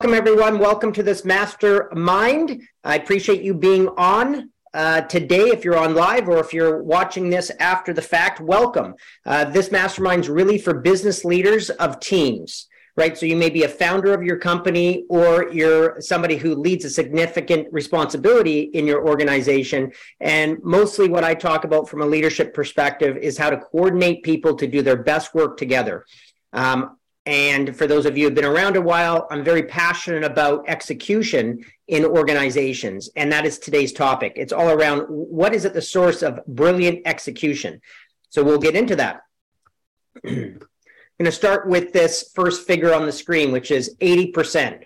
Welcome, everyone. Welcome to this mastermind. I appreciate you being on uh, today. If you're on live or if you're watching this after the fact, welcome. Uh, this mastermind is really for business leaders of teams, right? So you may be a founder of your company or you're somebody who leads a significant responsibility in your organization. And mostly what I talk about from a leadership perspective is how to coordinate people to do their best work together. Um, and for those of you who have been around a while, I'm very passionate about execution in organizations. And that is today's topic. It's all around what is at the source of brilliant execution. So we'll get into that. I'm going to start with this first figure on the screen, which is 80%.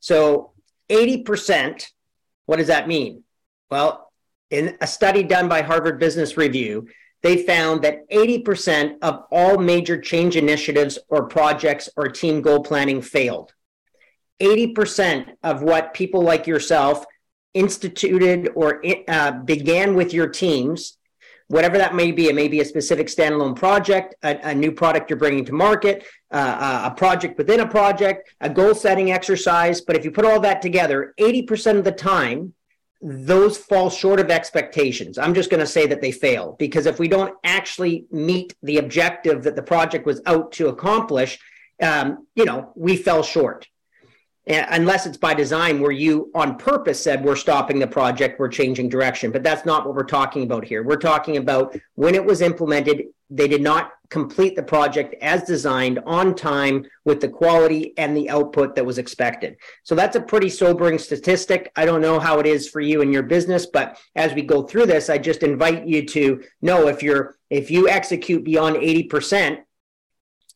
So 80%, what does that mean? Well, in a study done by Harvard Business Review, they found that 80% of all major change initiatives or projects or team goal planning failed. 80% of what people like yourself instituted or uh, began with your teams, whatever that may be, it may be a specific standalone project, a, a new product you're bringing to market, uh, a project within a project, a goal setting exercise. But if you put all that together, 80% of the time, those fall short of expectations. I'm just going to say that they fail because if we don't actually meet the objective that the project was out to accomplish, um, you know, we fell short. Unless it's by design where you on purpose said we're stopping the project, we're changing direction. But that's not what we're talking about here. We're talking about when it was implemented, they did not complete the project as designed on time with the quality and the output that was expected. So that's a pretty sobering statistic. I don't know how it is for you and your business, but as we go through this, I just invite you to know if you're if you execute beyond 80%,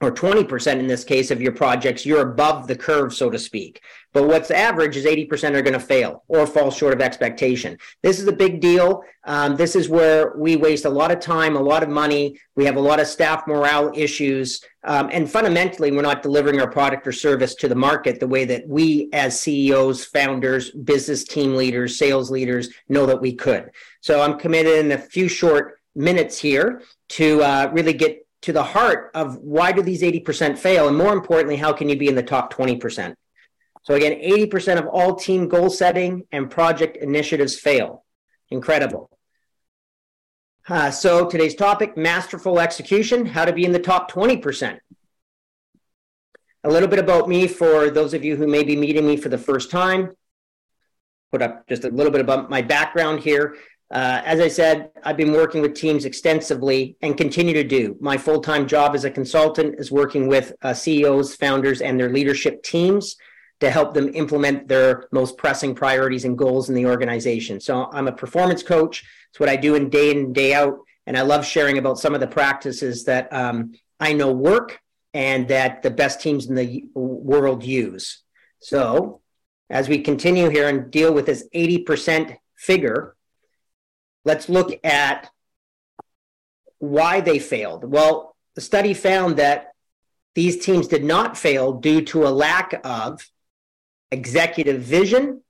or 20% in this case of your projects, you're above the curve, so to speak. But what's average is 80% are going to fail or fall short of expectation. This is a big deal. Um, this is where we waste a lot of time, a lot of money. We have a lot of staff morale issues. Um, and fundamentally, we're not delivering our product or service to the market the way that we, as CEOs, founders, business team leaders, sales leaders, know that we could. So I'm committed in a few short minutes here to uh, really get to the heart of why do these 80% fail? And more importantly, how can you be in the top 20%? So again, 80% of all team goal setting and project initiatives fail. Incredible. Uh, so today's topic, masterful execution, how to be in the top 20%. A little bit about me for those of you who may be meeting me for the first time. Put up just a little bit about my background here. Uh, as I said, I've been working with teams extensively and continue to do. My full time job as a consultant is working with uh, CEOs, founders, and their leadership teams to help them implement their most pressing priorities and goals in the organization. So I'm a performance coach. It's what I do in day in and day out. And I love sharing about some of the practices that um, I know work and that the best teams in the world use. So as we continue here and deal with this 80% figure, let's look at why they failed. Well, the study found that these teams did not fail due to a lack of executive vision.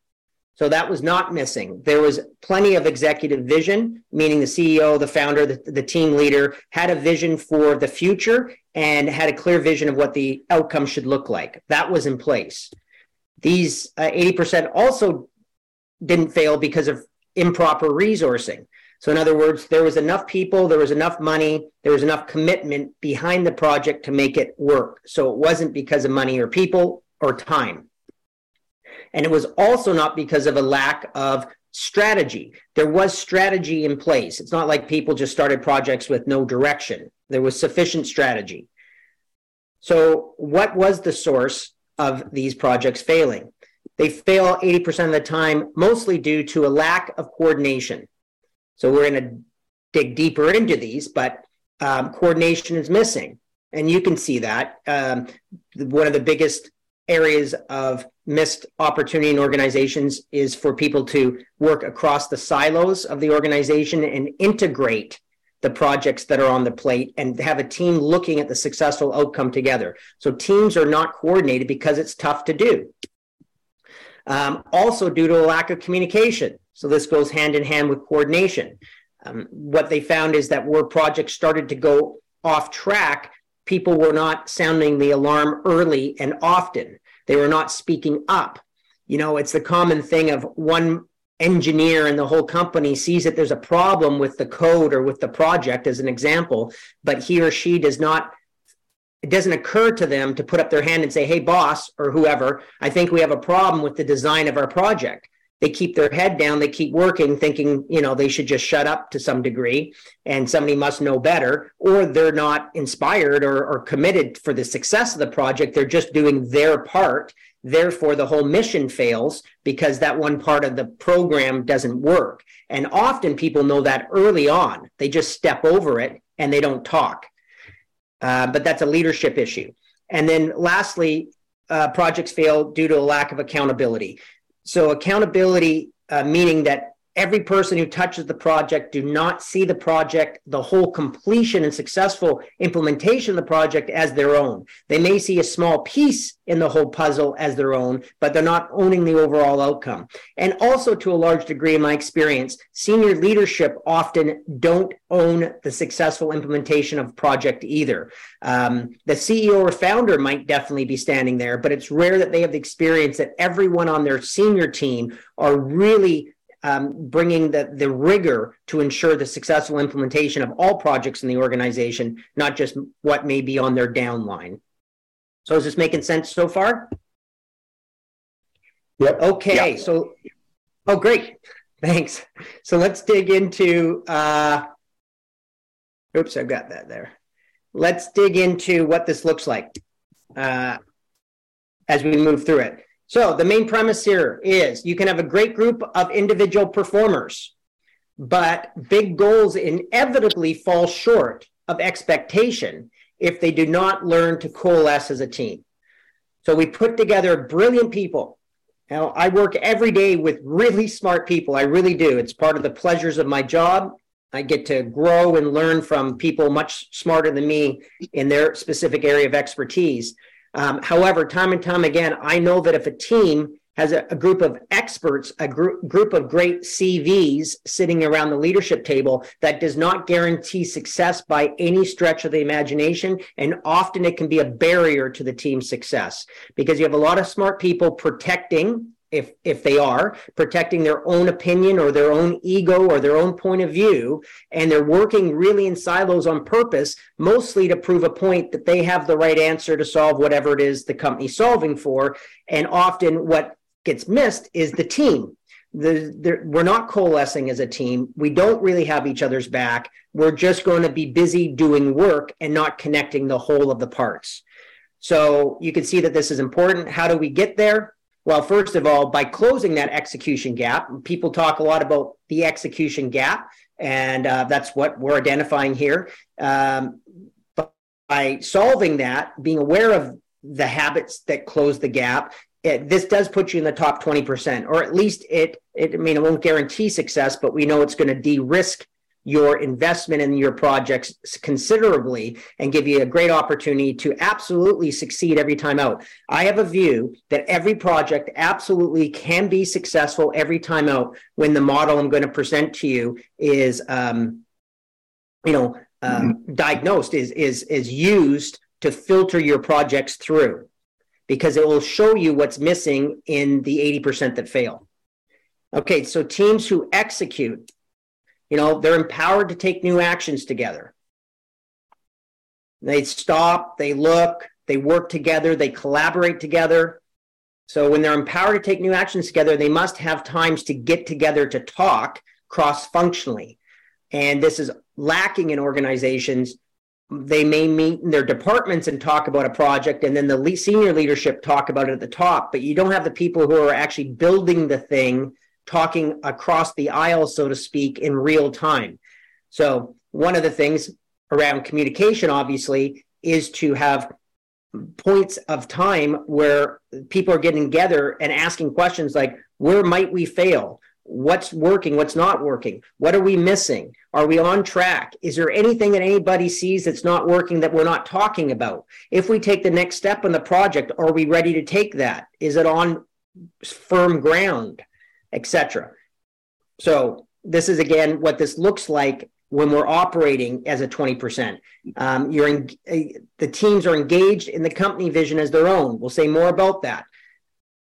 So that was not missing. There was plenty of executive vision, meaning the CEO, the founder, the, the team leader had a vision for the future and had a clear vision of what the outcome should look like. That was in place. These uh, 80% also didn't fail because of improper resourcing. So, in other words, there was enough people, there was enough money, there was enough commitment behind the project to make it work. So, it wasn't because of money or people or time. And it was also not because of a lack of strategy. There was strategy in place. It's not like people just started projects with no direction, there was sufficient strategy. So, what was the source of these projects failing? They fail 80% of the time, mostly due to a lack of coordination. So we're going to dig deeper into these, but um, coordination is missing. And you can see that. Um, one of the biggest areas of missed opportunity in organizations is for people to work across the silos of the organization and integrate the projects that are on the plate and have a team looking at the successful outcome together. So teams are not coordinated because it's tough to do. Um, also, due to a lack of communication. So, this goes hand in hand with coordination. Um, what they found is that where projects started to go off track, people were not sounding the alarm early and often. They were not speaking up. You know, it's the common thing of one engineer in the whole company sees that there's a problem with the code or with the project, as an example, but he or she does not it doesn't occur to them to put up their hand and say, Hey, boss, or whoever, I think we have a problem with the design of our project. They keep their head down they keep working thinking you know they should just shut up to some degree and somebody must know better or they're not inspired or, or committed for the success of the project. They're just doing their part. Therefore the whole mission fails because that one part of the program doesn't work. And often people know that early on. They just step over it and they don't talk uh, but that's a leadership issue. And then lastly uh, projects fail due to a lack of accountability. So accountability, uh, meaning that every person who touches the project do not see the project, the whole completion and successful implementation of the project as their own. They may see a small piece in the whole puzzle as their own, but they're not owning the overall outcome. And also, to a large degree, in my experience, senior leadership often don't own the successful implementation of project either. Um, the CEO or founder might definitely be standing there, but it's rare that they have the experience that everyone on their senior team are really um, bringing the, the rigor to ensure the successful implementation of all projects in the organization, not just what may be on their downline. So is this making sense so far? Yep. Okay. Yep. So, oh, great. Thanks. So let's dig into, uh, oops, I've got that there. Let's dig into what this looks like uh, as we move through it. So the main premise here is you can have a great group of individual performers, but big goals inevitably fall short of expectation if they do not learn to coalesce as a team. So we put together brilliant people. Now, I work every day with really smart people. I really do. It's part of the pleasures of my job. I get to grow and learn from people much smarter than me in their specific area of expertise. Um, however, time and time again, I know that if a team has a, a group of experts, a group, group of great CVs sitting around the leadership table, that does not guarantee success by any stretch of the imagination. And often it can be a barrier to the team's success because you have a lot of smart people protecting if if they are protecting their own opinion or their own ego or their own point of view and they're working really in silos on purpose mostly to prove a point that they have the right answer to solve whatever it is the company's solving for and often what gets missed is the team the, the, we're not coalescing as a team. We don't really have each other's back. We're just going to be busy doing work and not connecting the whole of the parts. So you can see that this is important. How do we get there? Well, first of all, by closing that execution gap, people talk a lot about the execution gap, and uh, that's what we're identifying here. Um, by solving that, being aware of the habits that close the gap, it, this does put you in the top 20%, or at least it, it, I mean, it won't guarantee success, but we know it's going to de risk your investment in your projects considerably and give you a great opportunity to absolutely succeed every time out. I have a view that every project absolutely can be successful every time out when the model I'm going to present to you is, um, you know, mm-hmm. diagnosed, is, is, is used to filter your projects through because it will show you what's missing in the 80% that fail. Okay, so teams who execute you know, they're empowered to take new actions together. They stop, they look, they work together, they collaborate together. So when they're empowered to take new actions together, they must have times to get together to talk cross functionally. And this is lacking in organizations. They may meet in their departments and talk about a project, and then the senior leadership talk about it at the top, but you don't have the people who are actually building the thing talking across the aisle, so to speak, in real time. So, one of the things around communication, obviously, is to have points of time where people are getting together and asking questions like, where might we fail? What's working? What's not working? What are we missing? Are we on track? Is there anything that anybody sees that's not working that we're not talking about? If we take the next step in the project, are we ready to take that? Is it on firm ground? Etc. So this is again what this looks like when we're operating as a 20%. Um, you're in, uh, the teams are engaged in the company vision as their own. We'll say more about that.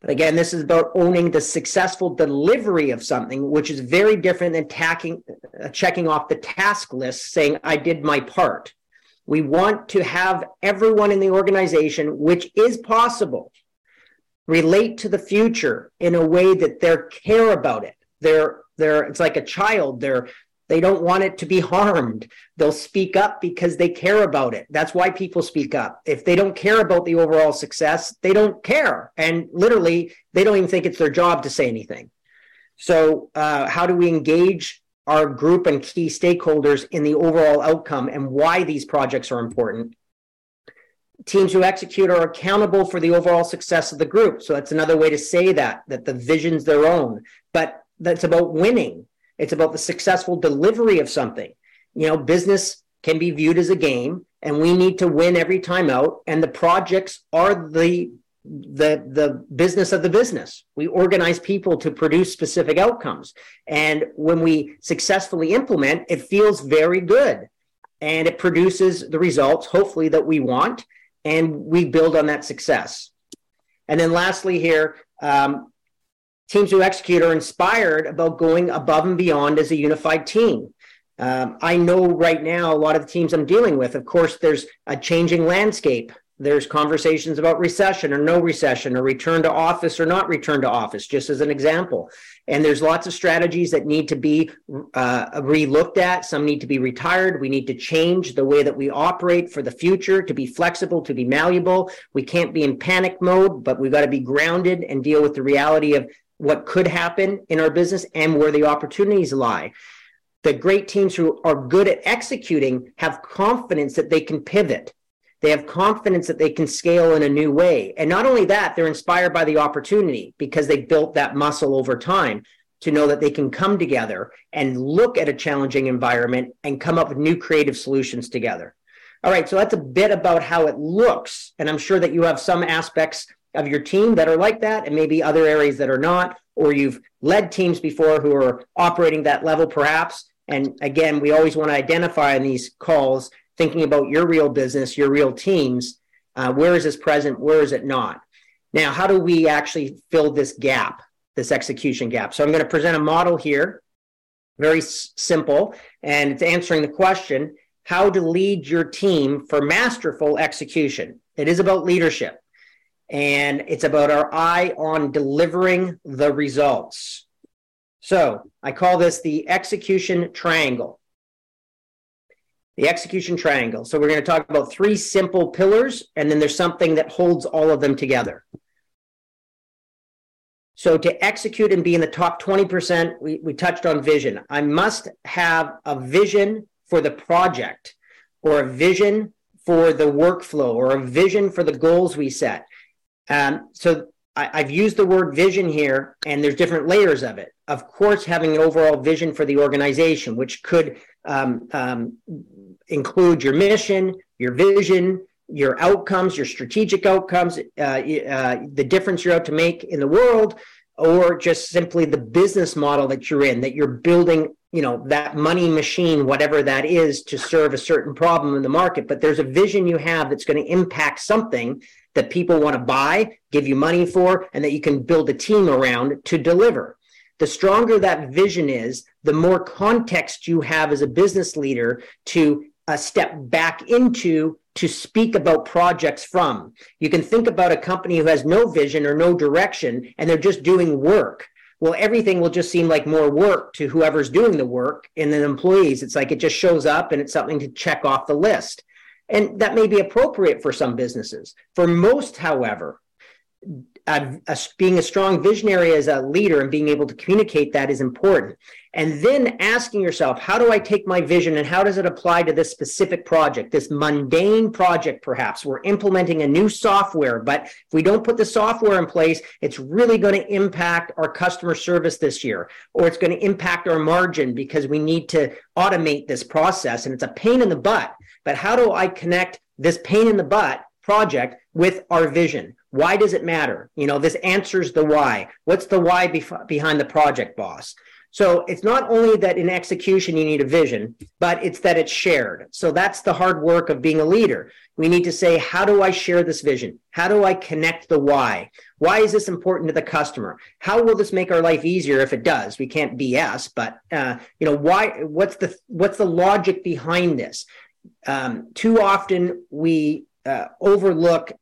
But again, this is about owning the successful delivery of something, which is very different than tacking, uh, checking off the task list saying, I did my part. We want to have everyone in the organization, which is possible, relate to the future in a way that they care about it. They're, they're, it's like a child. They're they don't want it to be harmed. They'll speak up because they care about it. That's why people speak up. If they don't care about the overall success, they don't care. And literally, they don't even think it's their job to say anything. So, uh, how do we engage our group and key stakeholders in the overall outcome and why these projects are important? Teams who execute are accountable for the overall success of the group. So, that's another way to say that, that the vision's their own. But that's about winning it's about the successful delivery of something. You know, business can be viewed as a game and we need to win every time out. And the projects are the the the business of the business. We organize people to produce specific outcomes. And when we successfully implement, it feels very good. And it produces the results, hopefully, that we want. And we build on that success. And then lastly, here, um, teams who execute are inspired about going above and beyond as a unified team. Um, I know right now a lot of the teams I'm dealing with, of course, there's a changing landscape. There's conversations about recession or no recession or return to office or not return to office, just as an example. And there's lots of strategies that need to be uh, relooked at. Some need to be retired. We need to change the way that we operate for the future to be flexible, to be malleable. We can't be in panic mode, but we've got to be grounded and deal with the reality of what could happen in our business and where the opportunities lie. The great teams who are good at executing have confidence that they can pivot. They have confidence that they can scale in a new way. And not only that, they're inspired by the opportunity because they built that muscle over time to know that they can come together and look at a challenging environment and come up with new creative solutions together. All right, so that's a bit about how it looks. And I'm sure that you have some aspects of your team that are like that and maybe other areas that are not or you've led teams before who are operating that level perhaps and again we always want to identify in these calls thinking about your real business your real teams uh, where is this present where is it not now how do we actually fill this gap this execution gap so i'm going to present a model here very s- simple and it's answering the question how to lead your team for masterful execution it is about leadership and it's about our eye on delivering the results. So I call this the execution triangle. The execution triangle. So we're going to talk about three simple pillars, and then there's something that holds all of them together. So to execute and be in the top 20%, we, we touched on vision. I must have a vision for the project or a vision for the workflow or a vision for the goals we set. Um, so I, have used the word vision here, and there's different layers of it. Of course, having an overall vision for the organization, which could um, um, include your mission, your vision, your outcomes, your strategic outcomes, uh, uh, the difference you're out to make in the world, or just simply the business model that you're in, that you're building, you know, that money machine, whatever that is, to serve a certain problem in the market. But there's a vision you have that's going to impact something that people want to buy, give you money for, and that you can build a team around to deliver. The stronger that vision is, the more context you have as a business leader to uh, step back into to speak about projects from. You can think about a company who has no vision or no direction and they're just doing work. Well, everything will just seem like more work to whoever's doing the work and the employees. It's like it just shows up and it's something to check off the list. And that may be appropriate for some businesses. For most, however, uh, being a strong visionary as a leader and being able to communicate that is important. And then asking yourself, how do I take my vision and how does it apply to this specific project, this mundane project, perhaps? We're implementing a new software, but if we don't put the software in place, it's really going to impact our customer service this year, or it's going to impact our margin because we need to automate this process and it's a pain in the butt. But how do I connect this pain in the butt project with our vision? Why does it matter? You know, this answers the why. What's the why bef- behind the project, boss? So it's not only that in execution you need a vision, but it's that it's shared. So that's the hard work of being a leader. We need to say, how do I share this vision? How do I connect the why? Why is this important to the customer? How will this make our life easier if it does? We can't BS, but uh, you know, why? What's the what's the logic behind this? Um, too often we uh, overlook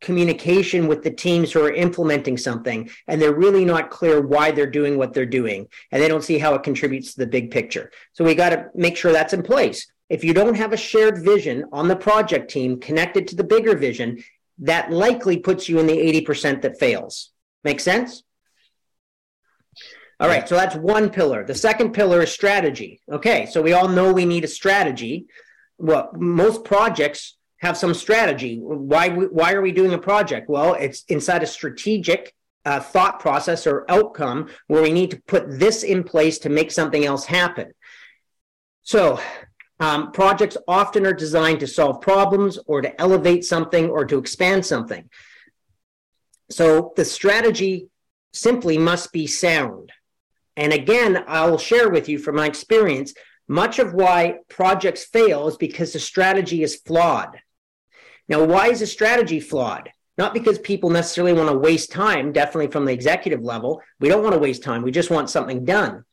communication with the teams who are implementing something and they're really not clear why they're doing what they're doing and they don't see how it contributes to the big picture. So we got to make sure that's in place. If you don't have a shared vision on the project team connected to the bigger vision that likely puts you in the 80% that fails. Make sense? All right so that's one pillar. The second pillar is strategy. Okay so we all know we need a strategy. Well most projects have some strategy. Why why are we doing a project? Well, it's inside a strategic uh, thought process or outcome where we need to put this in place to make something else happen. So, um, projects often are designed to solve problems or to elevate something or to expand something. So, the strategy simply must be sound. And again, I'll share with you from my experience much of why projects fail is because the strategy is flawed. Now, why is a strategy flawed? Not because people necessarily want to waste time, definitely from the executive level. We don't want to waste time. We just want something done.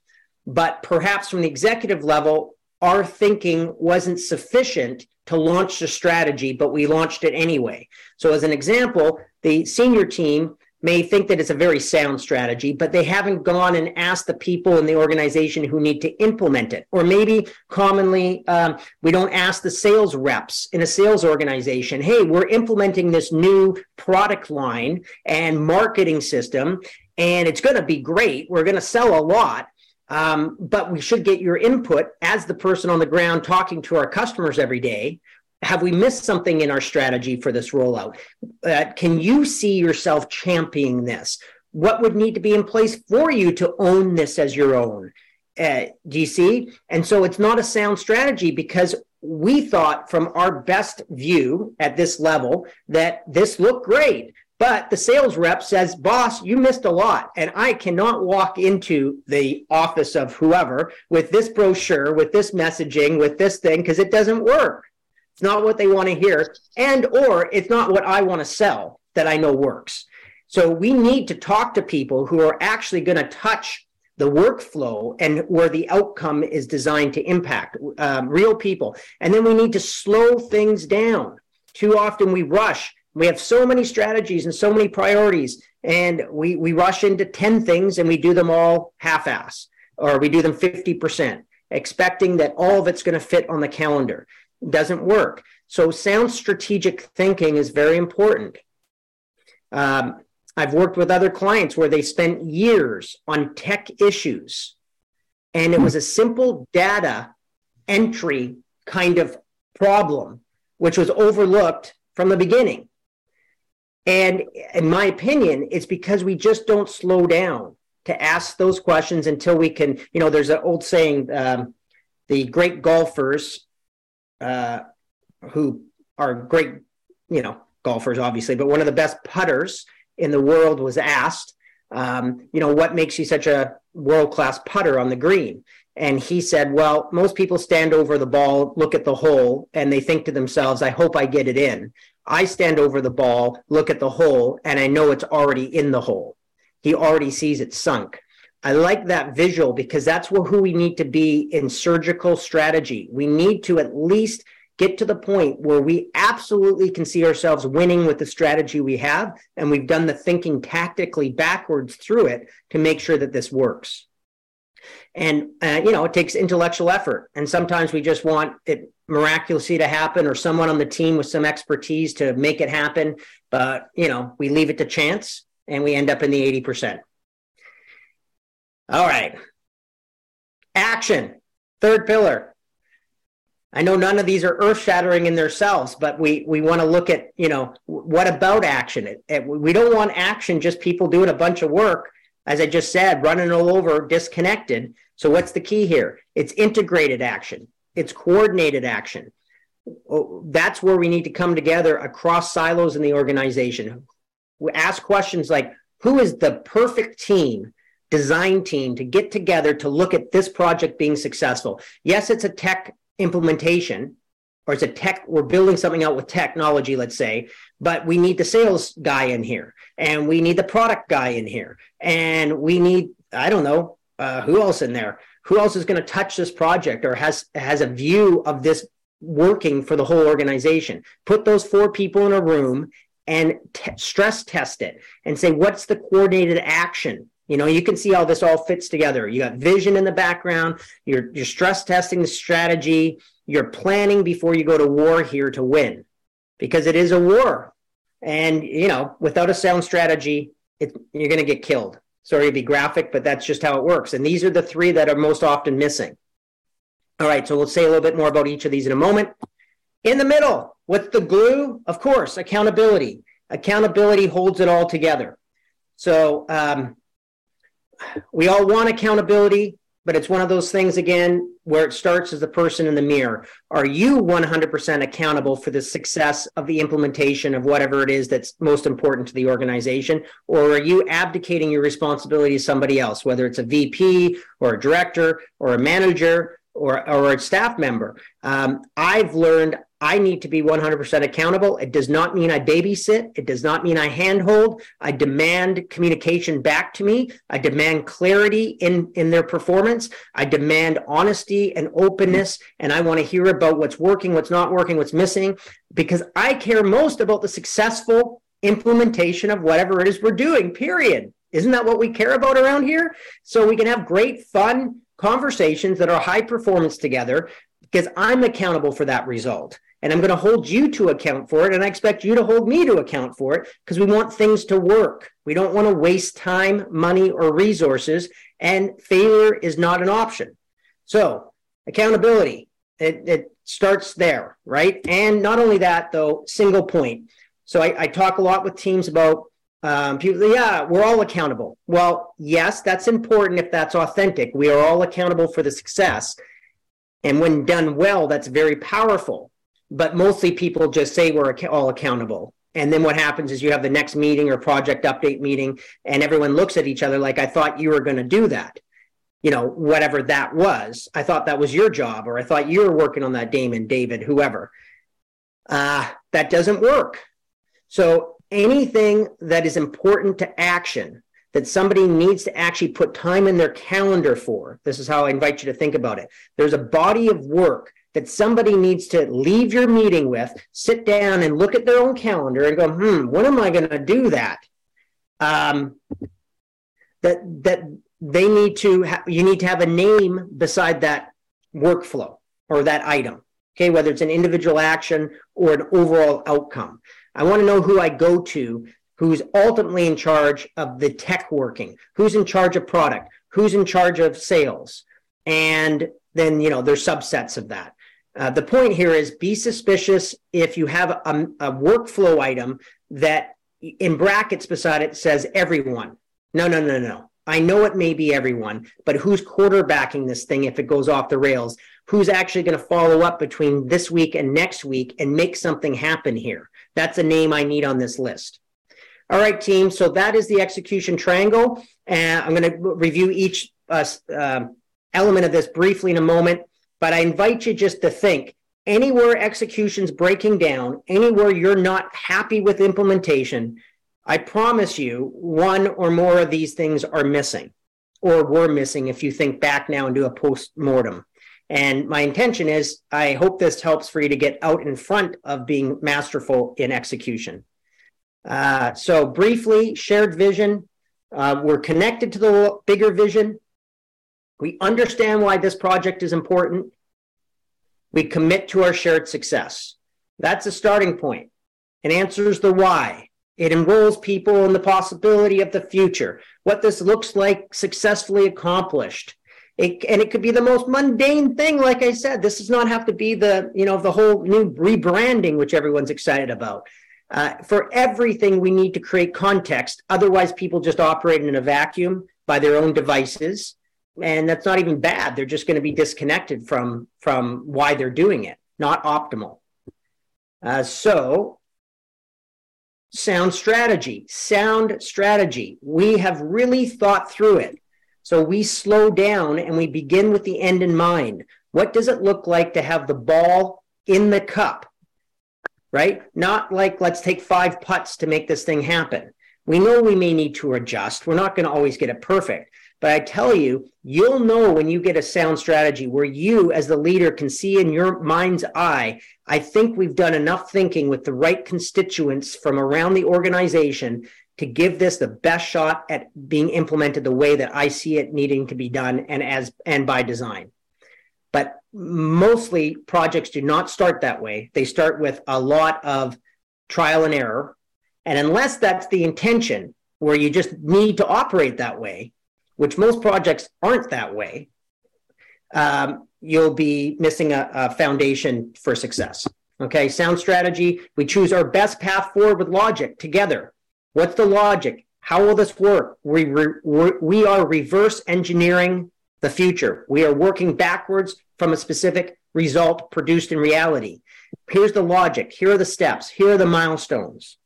But perhaps from the executive level, our thinking wasn't sufficient to launch the strategy, but we launched it anyway. So, as an example, the senior team may think that it's a very sound strategy, but they haven't gone and asked the people in the organization who need to implement it. Or maybe commonly, um, we don't ask the sales reps in a sales organization, hey, we're implementing this new product line and marketing system, and it's going to be great. We're going to sell a lot. Um, but we should get your input as the person on the ground talking to our customers every day have we missed something in our strategy for this rollout? Uh, can you see yourself championing this? What would need to be in place for you to own this as your own? Uh, do you see? And so it's not a sound strategy because we thought from our best view at this level that this looked great. But the sales rep says, boss, you missed a lot. And I cannot walk into the office of whoever with this brochure, with this messaging, with this thing, because it doesn't work. It's not what they want to hear, and or it's not what I want to sell that I know works. So we need to talk to people who are actually going to touch the workflow and where the outcome is designed to impact um, real people. And then we need to slow things down. Too often we rush. We have so many strategies and so many priorities, and we, we rush into 10 things and we do them all half ass, or we do them 50%, expecting that all of it's going to fit on the calendar doesn't work. So sound strategic thinking is very important. Um, I've worked with other clients where they spent years on tech issues, and it was a simple data entry kind of problem, which was overlooked from the beginning. And in my opinion, it's because we just don't slow down to ask those questions until we can, you know, there's an old saying, um, the great golfers uh, who are great, you know, golfers, obviously, but one of the best putters in the world was asked, um, you know, what makes you such a world class putter on the green? And he said, well, most people stand over the ball, look at the hole, and they think to themselves, I hope I get it in. I stand over the ball, look at the hole, and I know it's already in the hole. He already sees it sunk. I like that visual because that's who we need to be in surgical strategy. We need to at least get to the point where we absolutely can see ourselves winning with the strategy we have. And we've done the thinking tactically backwards through it to make sure that this works. And, uh, you know, it takes intellectual effort. And sometimes we just want it miraculously to happen or someone on the team with some expertise to make it happen. But, you know, we leave it to chance and we end up in the 80%. All right. Action. Third pillar. I know none of these are earth shattering in themselves, but we, we want to look at, you know, what about action? It, it, we don't want action, just people doing a bunch of work, as I just said, running all over, disconnected. So, what's the key here? It's integrated action, it's coordinated action. Oh, that's where we need to come together across silos in the organization. We ask questions like who is the perfect team design team to get together to look at this project being successful. Yes, it's a tech implementation or it's a tech, we're building something out with technology, let's say, but we need the sales guy in here and we need the product guy in here and we need, I don't know, uh, who else in there? Who else is going to touch this project or has has a view of this working for the whole organization? Put those four people in a room and stress test it and say, what's the coordinated action? You know, you can see how this all fits together. You got vision in the background. You're you're stress testing the strategy. You're planning before you go to war here to win, because it is a war, and you know, without a sound strategy, it, you're going to get killed. Sorry to be graphic, but that's just how it works. And these are the three that are most often missing. All right, so we'll say a little bit more about each of these in a moment. In the middle, what's the glue? Of course, accountability. Accountability holds it all together. So um, we all want accountability, but it's one of those things again where it starts as the person in the mirror. Are you 100% accountable for the success of the implementation of whatever it is that's most important to the organization? Or are you abdicating your responsibility to somebody else, whether it's a VP or a director or a manager or, or a staff member? Um, I've learned I need to be 100% accountable. It does not mean I babysit. It does not mean I handhold. I demand communication back to me. I demand clarity in, in their performance. I demand honesty and openness. And I want to hear about what's working, what's not working, what's missing, because I care most about the successful implementation of whatever it is we're doing, period. Isn't that what we care about around here? So we can have great, fun conversations that are high performance together because I'm accountable for that result and I'm going to hold you to account for it. And I expect you to hold me to account for it because we want things to work. We don't want to waste time, money, or resources. And failure is not an option. So, accountability, it, it starts there, right? And not only that, though, single point. So, I, I talk a lot with teams about um, people, yeah, we're all accountable. Well, yes, that's important if that's authentic. We are all accountable for the success. And when done well, that's very powerful but mostly people just say we're all accountable. And then what happens is you have the next meeting or project update meeting, and everyone looks at each other like, I thought you were going to do that. You know, whatever that was. I thought that was your job, or I thought you were working on that, Damon, David, whoever. Uh, that doesn't work. So anything that is important to action, that somebody needs to actually put time in their calendar for, this is how I invite you to think about it. There's a body of work that somebody needs to leave your meeting with, sit down and look at their own calendar and go, hmm, when am I going to do that? Um, that that they need to ha- you need to have a name beside that workflow or that item. Okay, whether it's an individual action or an overall outcome. I want to know who I go to who's ultimately in charge of the tech working, who's in charge of product, who's in charge of sales. And then, you know, there's subsets of that. Uh, the point here is be suspicious if you have a, a workflow item that in brackets beside it says everyone. No, no, no, no. I know it may be everyone, but who's quarterbacking this thing if it goes off the rails? Who's actually going to follow up between this week and next week and make something happen here? That's a name I need on this list. All right, team. So that is the execution triangle. And I'm going to review each uh, uh, element of this briefly in a moment. But I invite you just to think anywhere execution's breaking down, anywhere you're not happy with implementation, I promise you one or more of these things are missing or were missing if you think back now and do a post mortem. And my intention is I hope this helps for you to get out in front of being masterful in execution. Uh, so, briefly, shared vision. Uh, we're connected to the bigger vision. We understand why this project is important. We commit to our shared success. That's a starting point. It answers the why. It enrolls people in the possibility of the future, what this looks like successfully accomplished. It, and it could be the most mundane thing, like I said. This does not have to be the, you know, the whole new rebranding, which everyone's excited about. Uh, for everything, we need to create context. Otherwise, people just operate in a vacuum by their own devices and that's not even bad they're just going to be disconnected from from why they're doing it not optimal uh, so sound strategy sound strategy we have really thought through it So we slow down and we begin with the end in mind. What does it look like to have the ball in the cup? Right? Not like let's take five putts to make this thing happen. We know we may need to adjust. We're not going to always get it perfect. But I tell you, you'll know when you get a sound strategy where you, as the leader, can see in your mind's eye, I think we've done enough thinking with the right constituents from around the organization to give this the best shot at being implemented the way that I see it needing to be done and as and by design. But mostly projects do not start that way. They start with a lot of trial and error. And unless that's the intention, where you just need to operate that way, which most projects aren't that way, um, you'll be missing a, a foundation for success. Okay, sound strategy. We choose our best path forward with logic together. What's the logic? How will this work? We, re, we are reverse engineering the future. We are working backwards from a specific result produced in reality. Here's the logic. Here are the steps. Here are the milestones.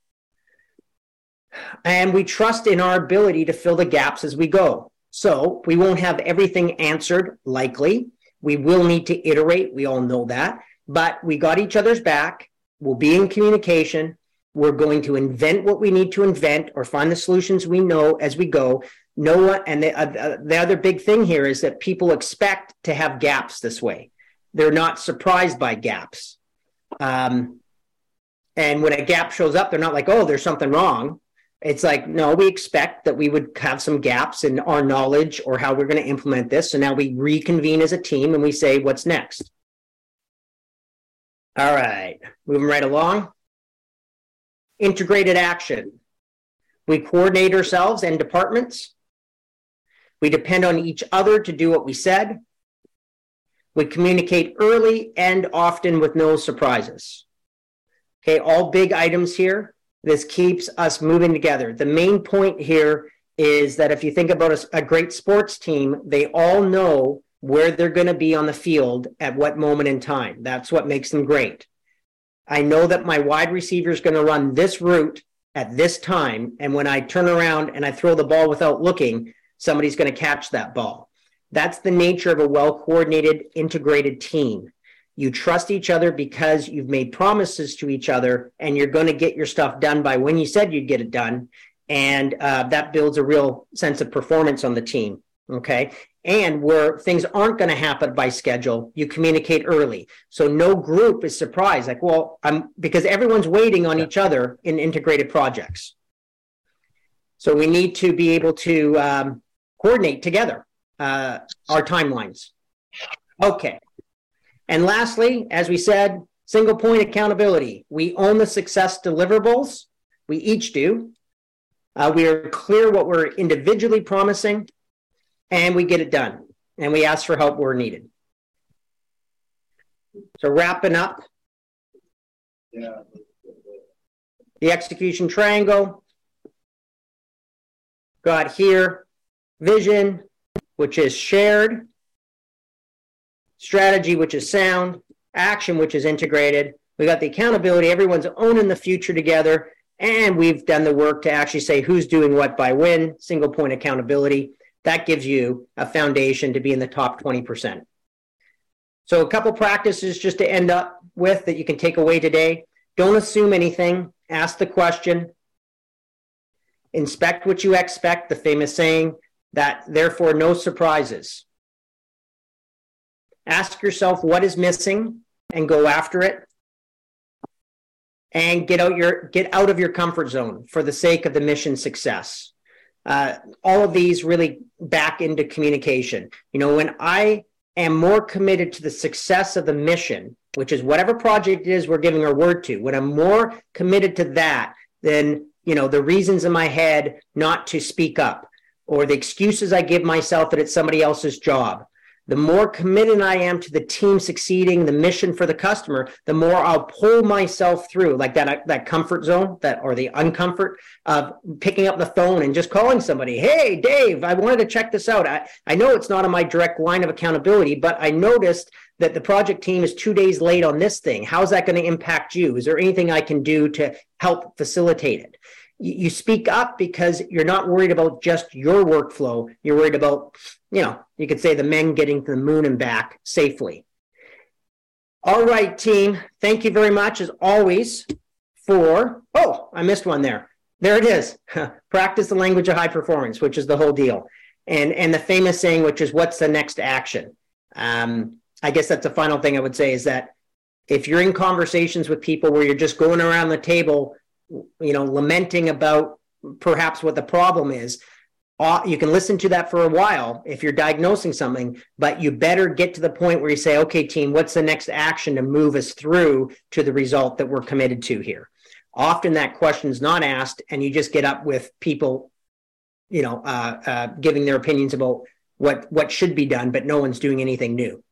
And we trust in our ability to fill the gaps as we go. So we won't have everything answered, likely. We will need to iterate. We all know that. But we got each other's back. We'll be in communication. We're going to invent what we need to invent or find the solutions we know as we go. No and the, uh, the other big thing here is that people expect to have gaps this way. They're not surprised by gaps. Um, and when a gap shows up, they're not like, oh, there's something wrong. It's like, no, we expect that we would have some gaps in our knowledge or how we're going to implement this. So now we reconvene as a team and we say, what's next? All right, moving right along. Integrated action. We coordinate ourselves and departments. We depend on each other to do what we said. We communicate early and often with no surprises. Okay, all big items here. This keeps us moving together. The main point here is that if you think about a, a great sports team, they all know where they're going to be on the field at what moment in time. That's what makes them great. I know that my wide receiver is going to run this route at this time. And when I turn around and I throw the ball without looking, somebody's going to catch that ball. That's the nature of a well coordinated, integrated team. You trust each other because you've made promises to each other and you're going to get your stuff done by when you said you'd get it done. And uh, that builds a real sense of performance on the team. Okay. And where things aren't going to happen by schedule, you communicate early. So no group is surprised, like, well, I'm because everyone's waiting on each other in integrated projects. So we need to be able to um, coordinate together uh, our timelines. Okay. And lastly, as we said, single point accountability. We own the success deliverables. We each do. Uh, we are clear what we're individually promising, and we get it done. And we ask for help where needed. So, wrapping up yeah. the execution triangle, got here vision, which is shared, strategy, which is sound, action, which is integrated. We got the accountability, everyone's owning the future together, and we've done the work to actually say who's doing what by when, single point accountability. That gives you a foundation to be in the top 20%. So, a couple practices just to end up with that you can take away today. Don't assume anything, ask the question, inspect what you expect, the famous saying that therefore no surprises. Ask yourself what is missing and go after it. And get out your get out of your comfort zone for the sake of the mission success. Uh, all of these really back into communication. You know, when I am more committed to the success of the mission, which is whatever project it is we're giving our word to, when I'm more committed to that than you know the reasons in my head not to speak up or the excuses I give myself that it's somebody else's job the more committed I am to the team succeeding, the mission for the customer, the more I'll pull myself through, like that that comfort zone, that or the uncomfort of picking up the phone and just calling somebody. Hey, Dave, I wanted to check this out. I, I know it's not on my direct line of accountability, but I noticed that the project team is two days late on this thing. How's that going to impact you? Is there anything I can do to help facilitate it? You, speak up because you're not worried about just your workflow. You're worried about, you know, you could say the men getting to the moon and back safely. All right, team. Thank you very much, as always, for. Oh, I missed one there. There it is. Practice the language of high performance, which is the whole deal. And, and the famous saying, which is, what's the next action? Um, I guess that's the final thing I would say is that if you're in conversations with people where you're just going around the table, you know, lamenting about perhaps what the problem is, uh, you can listen to that for a while if you're diagnosing something, but you better get to the point where you say, okay, team, what's the next action to move us through to the result that we're committed to here? Often that question is not asked, and you just get up with people, you know, uh, uh, giving their opinions about what what should be done, but no one's doing anything new.